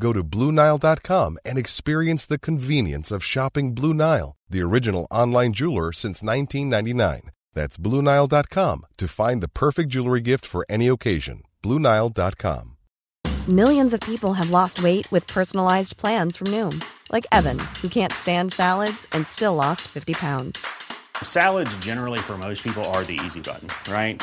Go to BlueNile.com and experience the convenience of shopping Blue Nile, the original online jeweler since 1999. That's BlueNile.com to find the perfect jewelry gift for any occasion. BlueNile.com. Millions of people have lost weight with personalized plans from Noom, like Evan, who can't stand salads and still lost 50 pounds. Salads, generally, for most people, are the easy button, right?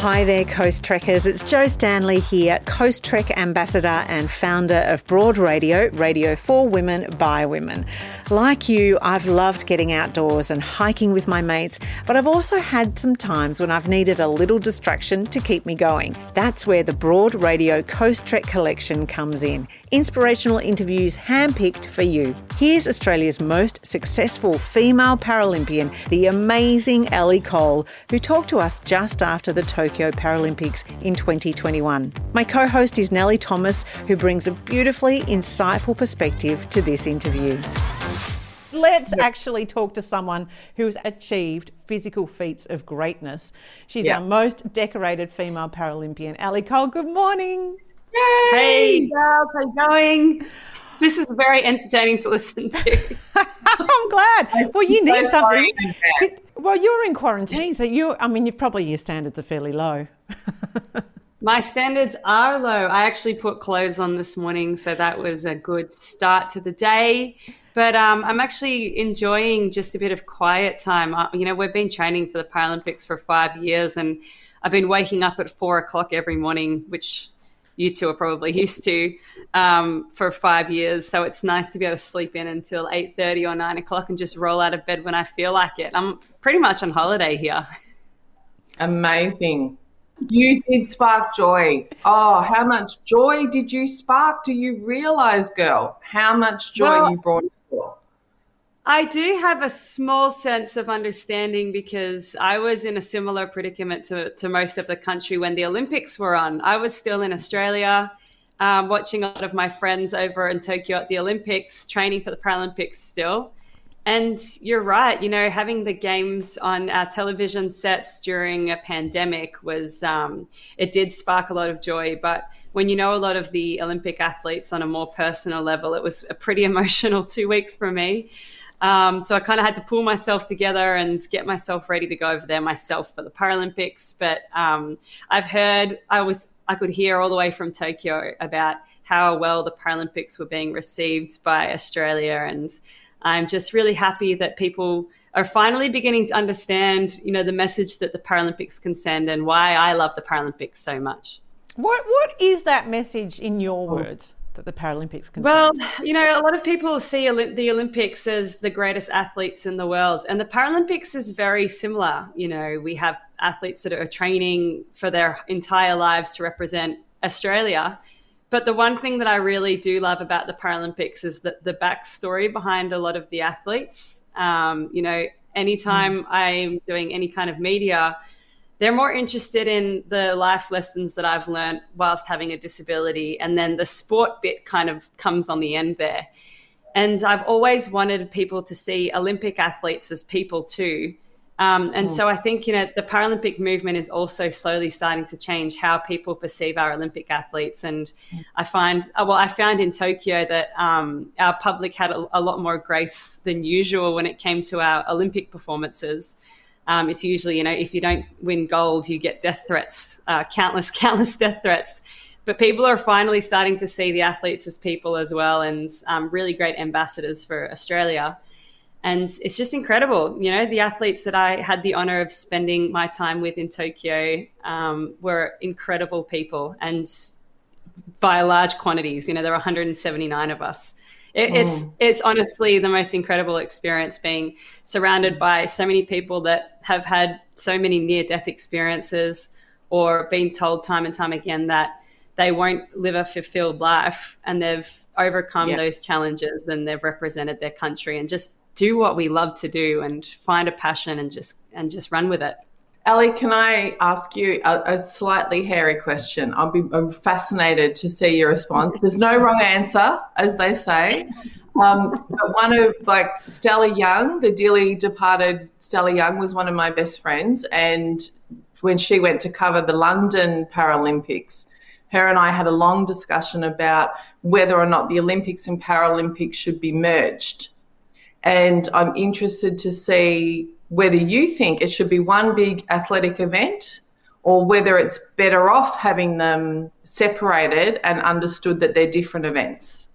Hi there, Coast Trekkers. It's Jo Stanley here, Coast Trek ambassador and founder of Broad Radio, radio for women by women. Like you, I've loved getting outdoors and hiking with my mates, but I've also had some times when I've needed a little distraction to keep me going. That's where the Broad Radio Coast Trek collection comes in. Inspirational interviews handpicked for you. Here's Australia's most successful female Paralympian, the amazing Ellie Cole, who talked to us just after the Tokyo Paralympics in 2021. My co host is Nelly Thomas, who brings a beautifully insightful perspective to this interview. Let's actually talk to someone who's achieved physical feats of greatness. She's Yeah. our most decorated female Paralympian. Ellie Cole, good morning. Hey, girls, how you going? This is very entertaining to listen to. I'm glad. Well, you so need something. sorry. Well, you're in quarantine, so you, I mean, you probably your standards are fairly low. My standards are low. I actually put clothes on this morning, so that was a good start to the day. But um, I'm actually enjoying just a bit of quiet time. Uh, you know, we've been training for the Paralympics for five years, and I've been waking up at four o'clock every morning, which you two are probably used to um, for five years. So it's nice to be able to sleep in until eight thirty or nine o'clock and just roll out of bed when I feel like it. I'm pretty much on holiday here. Amazing. You did spark joy. Oh, how much joy did you spark? Do you realize, girl, how much joy Well- you brought us all? I do have a small sense of understanding because I was in a similar predicament to, to most of the country when the Olympics were on. I was still in Australia, um, watching a lot of my friends over in Tokyo at the Olympics, training for the Paralympics still. And you're right, you know, having the games on our television sets during a pandemic was, um, it did spark a lot of joy. But when you know a lot of the Olympic athletes on a more personal level, it was a pretty emotional two weeks for me. Um, so I kind of had to pull myself together and get myself ready to go over there myself for the Paralympics. But um, I've heard, I was, I could hear all the way from Tokyo about how well the Paralympics were being received by Australia, and I'm just really happy that people are finally beginning to understand, you know, the message that the Paralympics can send and why I love the Paralympics so much. What What is that message in your words that the Paralympics can? Well, you know, a lot of people see Olymp- the Olympics as the greatest athletes in the world, and the Paralympics is very similar. You know, we have athletes that are training for their entire lives to represent Australia. But the one thing that I really do love about the Paralympics is that the backstory behind a lot of the athletes. Um, you know, anytime I'm doing any kind of media, they're more interested in the life lessons that I've learned whilst having a disability. And then the sport bit kind of comes on the end there. And I've always wanted people to see Olympic athletes as people too. Um, and so I think, you know, the Paralympic movement is also slowly starting to change how people perceive our Olympic athletes. And I find, uh, well, I found in Tokyo that um, our public had a, a lot more grace than usual when it came to our Olympic performances. Um, it's usually, you know, if you don't win gold, you get death threats, uh, countless, countless death threats. but people are finally starting to see the athletes as people as well and um, really great ambassadors for Australia. And it's just incredible. You know, the athletes that I had the honor of spending my time with in Tokyo um, were incredible people and by large quantities. You know, there were 179 of us. It, It's mm. it's honestly the most incredible experience being surrounded by so many people that have had so many near death experiences or been told time and time again that they won't live a fulfilled life and they've overcome yeah. those challenges and they've represented their country and just do what we love to do and find a passion and just and just run with it. Ellie, can I ask you a, a slightly hairy question? I'll be I'm fascinated to see your response. There's no wrong answer, as they say. Um, but one of like Stella Young, the dearly departed Stella Young, was one of my best friends, and when she went to cover the London Paralympics, her and I had a long discussion about whether or not the Olympics and Paralympics should be merged. And I'm interested to see whether you think it should be one big athletic event or whether it's better off having them separated and understood that they're different events.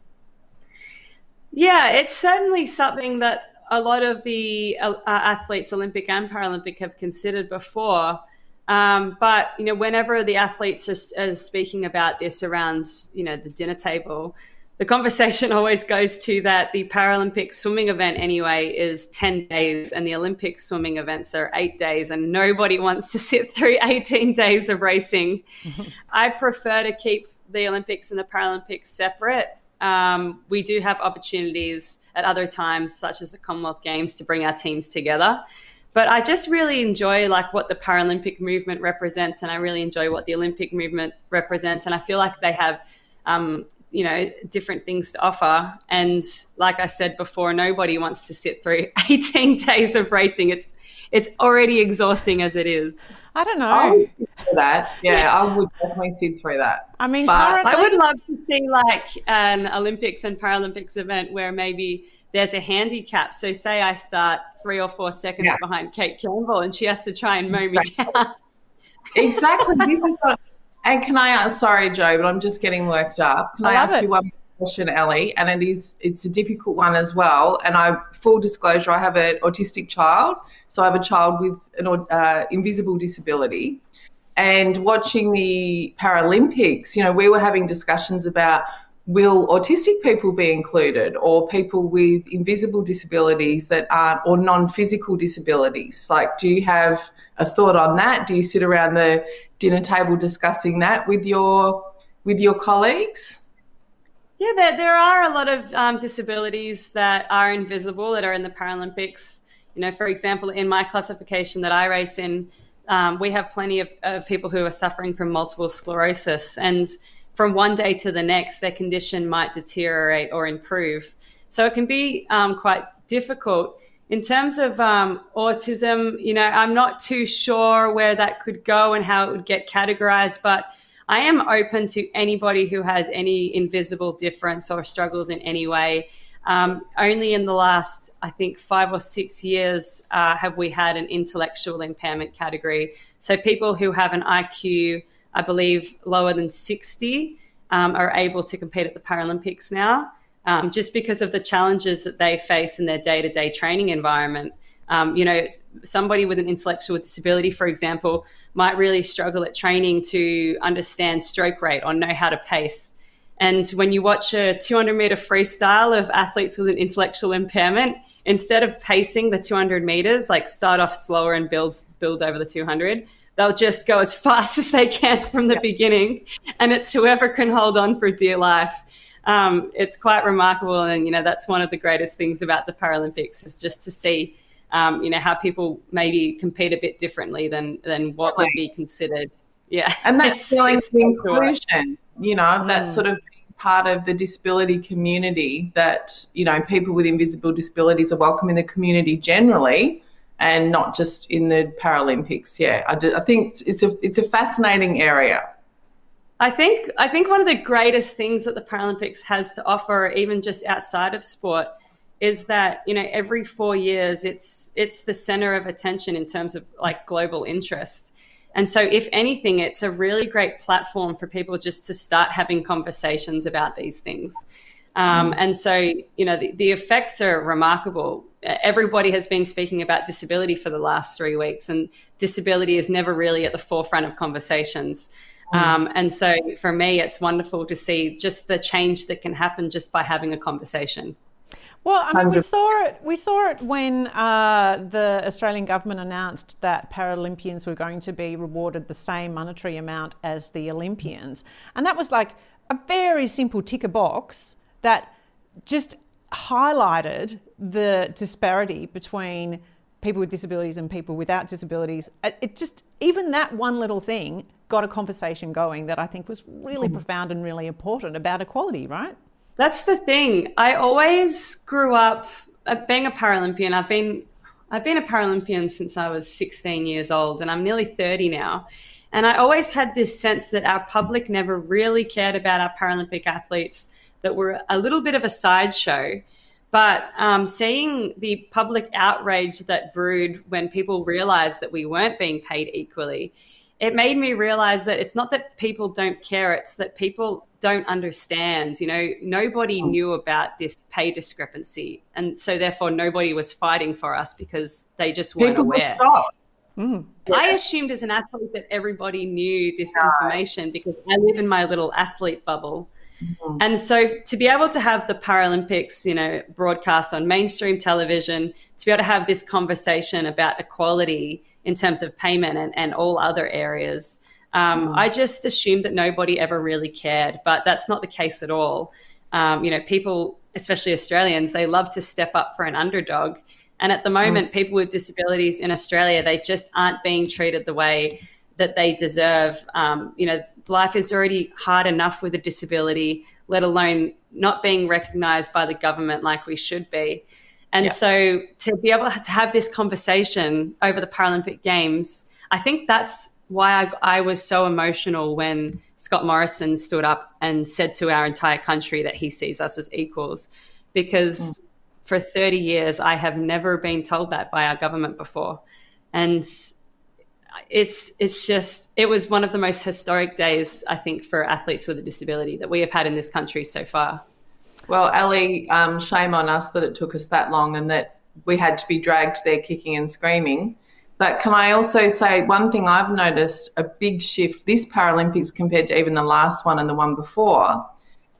Yeah, it's certainly something that a lot of the uh, athletes, Olympic and Paralympic, have considered before. Um, but you know, whenever the athletes are, are, speaking about this around you know the dinner table, the conversation always goes to that the Paralympic swimming event anyway is 10 days and the Olympic swimming events are eight days and nobody wants to sit through 18 days of racing. I prefer to keep the Olympics and the Paralympics separate. Um, we do have opportunities at other times, such as the Commonwealth Games, to bring our teams together. But I just really enjoy like what the Paralympic movement represents, and I really enjoy what the Olympic movement represents, and I feel like they have um, you know different things to offer. And like i said before nobody wants to sit through 18 days of racing. It's it's already exhausting as it is. I don't know. That. Yeah i would definitely sit through that. I mean but i would love to see like an olympics and paralympics event where maybe there's a handicap. So say i start three or four seconds yeah. behind Cate Campbell and she has to try and mow me down. Exactly. This is what and can I ask, sorry, Jo, but I'm just getting worked up. Can I, I ask it. you one question, Ellie? And it is, it's a difficult one as well. And I, full disclosure, I have an autistic child. So I have a child with an uh, invisible disability. And watching the Paralympics, you know, we were having discussions about will autistic people be included or people with invisible disabilities that aren't or non-physical disabilities like do you have a thought on that do you sit around the dinner table discussing that with your with your colleagues? Yeah, there, there are a lot of um, disabilities that are invisible that are in the Paralympics. You know, for example, in my classification that I race in, um, we have plenty of, of people who are suffering from multiple sclerosis, and from one day to the next, their condition might deteriorate or improve. So it can be um, quite difficult. In terms of um, autism, you know, I'm not too sure where that could go and how it would get categorized, but I am open to anybody who has any invisible difference or struggles in any way. Um, only in the last, I think, five or six years uh, have we had an intellectual impairment category. So people who have an IQ, I believe, lower than 60 um, are able to compete at the Paralympics now um, just because of the challenges that they face in their day to day training environment. Um, you know, somebody with an intellectual disability, for example, might really struggle at training to understand stroke rate or know how to pace. And when you watch a 200 meter freestyle of athletes with an intellectual impairment, instead of pacing the 200 meters, like start off slower and build build over the 200, they'll just go as fast as they can from the beginning, and it's whoever can hold on for dear life um, it's quite remarkable. And, you know, that's one of the greatest things about the Paralympics is just to see, um, you know, how people maybe compete a bit differently than, than what would be considered. Yeah. And that's feeling the inclusion, you know, mm. that sort of part of the disability community that, you know, people with invisible disabilities are welcome in the community generally and not just in the Paralympics. Yeah, I, do, I think it's a, it's a fascinating area. I think I think one of the greatest things that the Paralympics has to offer, even just outside of sport, is that you know every four years it's it's the center of attention in terms of like global interest, And so, if anything, it's a really great platform for people just to start having conversations about these things. Um, mm. And so, you know, the, the effects are remarkable. Everybody has been speaking about disability for the last three weeks, and disability is never really at the forefront of conversations. Mm. Um, and so, for me, it's wonderful to see just the change that can happen just by having a conversation. Well, I mean, we saw it. We saw it when uh, the Australian government announced that Paralympians were going to be rewarded the same monetary amount as the Olympians, and that was like a very simple ticker box that just highlighted the disparity between people with disabilities and people without disabilities. It just even that one little thing got a conversation going that I think was really mm. profound and really important about equality, right? That's the thing. I always grew up uh, being a Paralympian. I've been I've been a Paralympian since I was 16 years old, and I'm nearly 30 now. And I always had this sense that our public never really cared about our Paralympic athletes, that were a little bit of a sideshow. But um, seeing the public outrage that brewed when people realized that we weren't being paid equally, it made me realize that it's not that people don't care, it's that people don't understand. You know, nobody oh. knew about this pay discrepancy. And so, therefore, nobody was fighting for us because they just weren't people aware. Mm. Yeah. I assumed as an athlete that everybody knew this no. information because I live in my little athlete bubble. Mm-hmm. And so to be able to have the Paralympics, you know, broadcast on mainstream television, to be able to have this conversation about equality in terms of payment and, and all other areas, um, mm-hmm. I just assumed that nobody ever really cared, but that's not the case at all. Um, you know, people, especially Australians, they love to step up for an underdog. And at the mm. moment, mm-hmm. people with disabilities in Australia, they just aren't being treated the way that they deserve. Um, you know, life is already hard enough with a disability, let alone not being recognized by the government like we should be. And yeah. so to be able to have this conversation over the Paralympic Games, I think that's why I, I, was so emotional when Scott Morrison stood up and said to our entire country that he sees us as equals. Because mm. for 30 years, I have never been told that by our government before. And it's it's just it was one of the most historic days I think for athletes with a disability that we have had in this country so far. Well, Ellie, um, shame on us that it took us that long and that we had to be dragged there kicking and screaming. But can I also say one thing I've noticed a big shift this Paralympics compared to even the last one and the one before.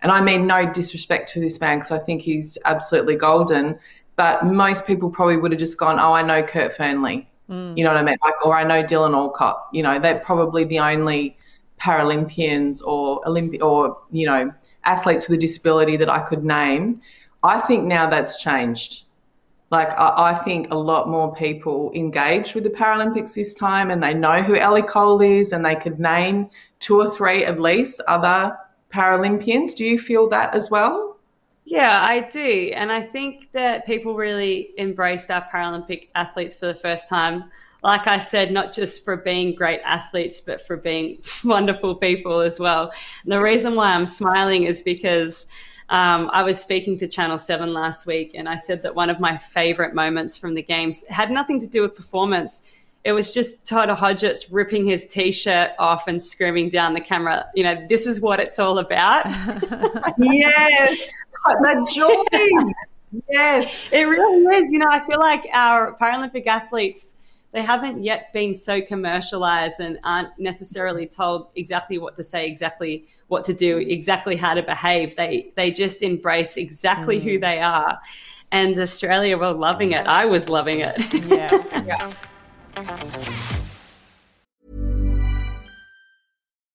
And I mean no disrespect to this man because I think he's absolutely golden. But most people probably would have just gone, "Oh, I know Kurt Fearnley." Mm. You know what I mean? Like, or I know Dylan Alcott. You know, they're probably the only Paralympians or Olympi- or you know athletes with a disability that I could name. I think now that's changed. Like, I, I think a lot more people engaged with the Paralympics this time, and they know who Ellie Cole is, and they could name two or three at least other Paralympians. Do you feel that as well? Yeah, I do. And I think that people really embraced our Paralympic athletes for the first time. Like I said, not just for being great athletes, but for being wonderful people as well. And the reason why I'm smiling is because um, I was speaking to Channel 7 last week, and I said that one of my favorite moments from the games had nothing to do with performance. It was just Todd Hodgetts ripping his t shirt off and screaming down the camera, you know, this is what it's all about. yes the joy. yes. It really is. You know, I feel like our Paralympic athletes, they haven't yet been so commercialized and aren't necessarily told exactly what to say, exactly what to do, exactly how to behave. They they just embrace exactly mm. who they are. And Australia were loving it. I was loving it. yeah. yeah.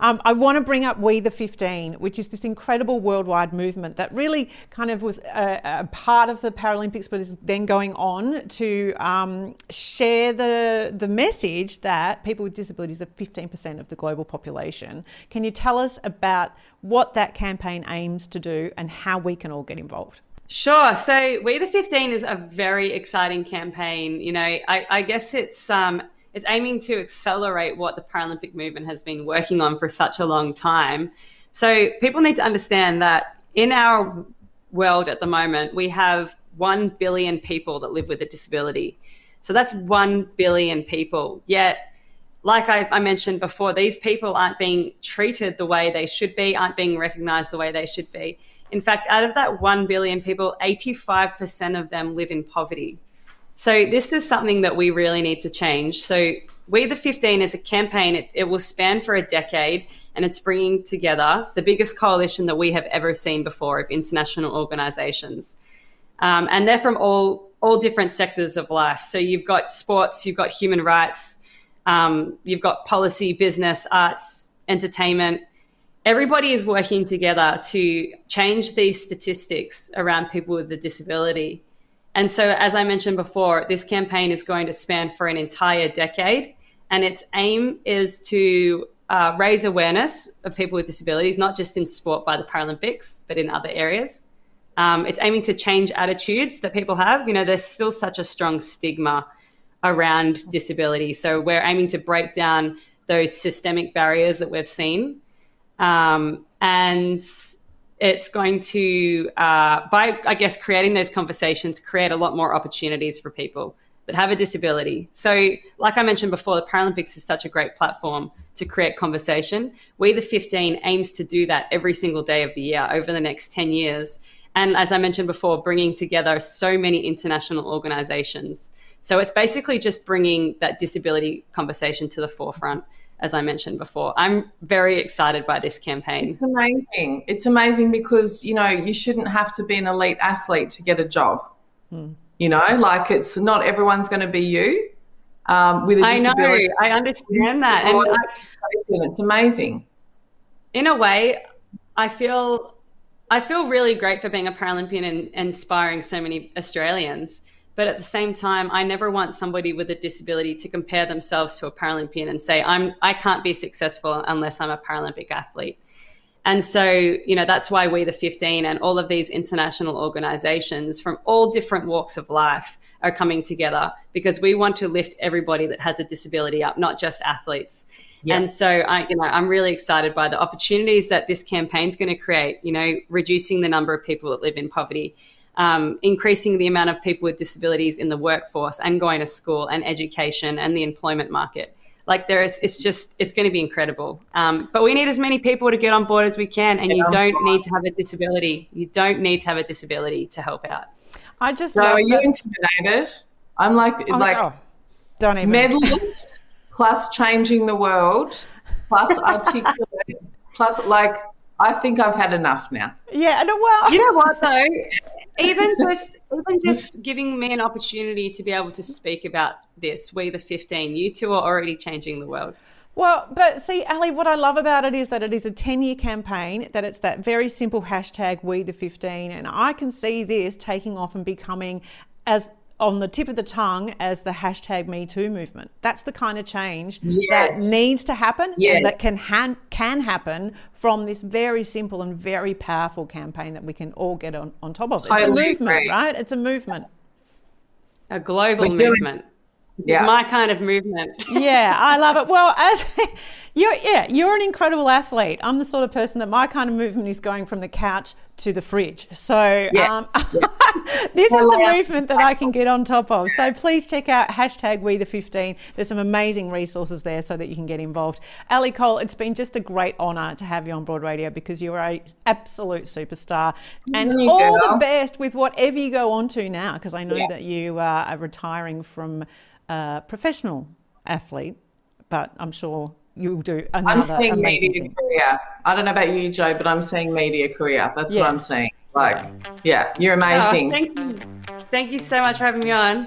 Um, I want to bring up We the 15, which is this incredible worldwide movement that really kind of was a, a part of the Paralympics, but is then going on to um, share the, the message that people with disabilities are 15% of the global population. Can you tell us about what that campaign aims to do and how we can all get involved? Sure. So We the 15 is a very exciting campaign. You know, I, I guess it's um, it's aiming to accelerate what the Paralympic movement has been working on for such a long time. So people need to understand that in our world at the moment, we have 1 billion people that live with a disability. So that's 1 billion people. Yet, like I, I, mentioned before, these people aren't being treated the way they should be, aren't being recognized the way they should be. In fact, out of that 1 billion people, 85% of them live in poverty. So this is something that we really need to change. So We the 15 is a campaign. It, it will span for a decade and it's bringing together the biggest coalition that we have ever seen before of international organizations. Um, and they're from all, all different sectors of life. So you've got sports, you've got human rights, um, you've got policy, business, arts, entertainment. Everybody is working together to change these statistics around people with a disability. And so, as I mentioned before, this campaign is going to span for an entire decade. And its aim is to uh, raise awareness of people with disabilities, not just in sport by the Paralympics, but in other areas. Um, it's aiming to change attitudes that people have. You know, there's still such a strong stigma around disability. So, we're aiming to break down those systemic barriers that we've seen. Um, and it's going to, uh, by I guess creating those conversations, create a lot more opportunities for people that have a disability. So, like I mentioned before, the Paralympics is such a great platform to create conversation. We, the 15, aims to do that every single day of the year over the next 10 years. And as I mentioned before, bringing together so many international organizations. So, it's basically just bringing that disability conversation to the forefront as I mentioned before. I'm very excited by this campaign. It's amazing. It's amazing because, you know, you shouldn't have to be an elite athlete to get a job. Hmm. You know, like it's not everyone's going to be you um, with a disability. I know. I understand that. And I, it's amazing. In a way, I feel I feel really great for being a Paralympian and, and inspiring so many Australians but at the same time, I never want somebody with a disability to compare themselves to a Paralympian and say, I'm, I can't be successful unless I'm a Paralympic athlete. And so, you know, that's why we, the 15, and all of these international organizations from all different walks of life are coming together because we want to lift everybody that has a disability up, not just athletes. And so, I, you know, I'm really excited by the opportunities that this campaign is going to create. You know, reducing the number of people that live in poverty, um, increasing the amount of people with disabilities in the workforce and going to school and education and the employment market. Like there is, it's just, it's going to be incredible. Um, but we need as many people to get on board as we can, and you don't need to have a disability. You don't need to have a disability to help out. I just so are you that- intimidated? I'm like, oh, like, oh, don't even medalist plus changing the world plus articulate plus like I think I've had enough now. Yeah, and well, you know what though, even just even just giving me an opportunity to be able to speak about this, we the fifteen, you two are already changing the world. Well, but see, Ellie, what I love about it is that it is a 10 year campaign, that it's that very simple hashtag, we the 15. And I can see this taking off and becoming as on the tip of the tongue as the hashtag Me Too movement. That's the kind of change yes. that needs to happen yes. and that can ha- can happen from this very simple and very powerful campaign that we can all get on, on top of. Totally it's a movement, right? It's a movement. A global We're movement. Yeah. My kind of movement. yeah, I love it. Well, as you're, yeah, you're an incredible athlete. I'm the sort of person that my kind of movement is going from the couch to the fridge. So Yeah. um, this is the movement that I can get on top of. So please check out hashtag We the 15. There's some amazing resources there so that you can get involved. Ellie Cole, it's been just a great honour to have you on Broad Radio because you're an absolute superstar, and all girl. the best with whatever you go on to now. Because I know Yeah. that you uh, are retiring from uh, professional athlete, but I'm sure you'll do another. I'm another seeing media thing. career. I don't know about you, Jo, but I'm seeing media career. That's Yeah. what I'm seeing. Like, yeah, you're Oh, amazing. thank you. Thank you so much for having me on.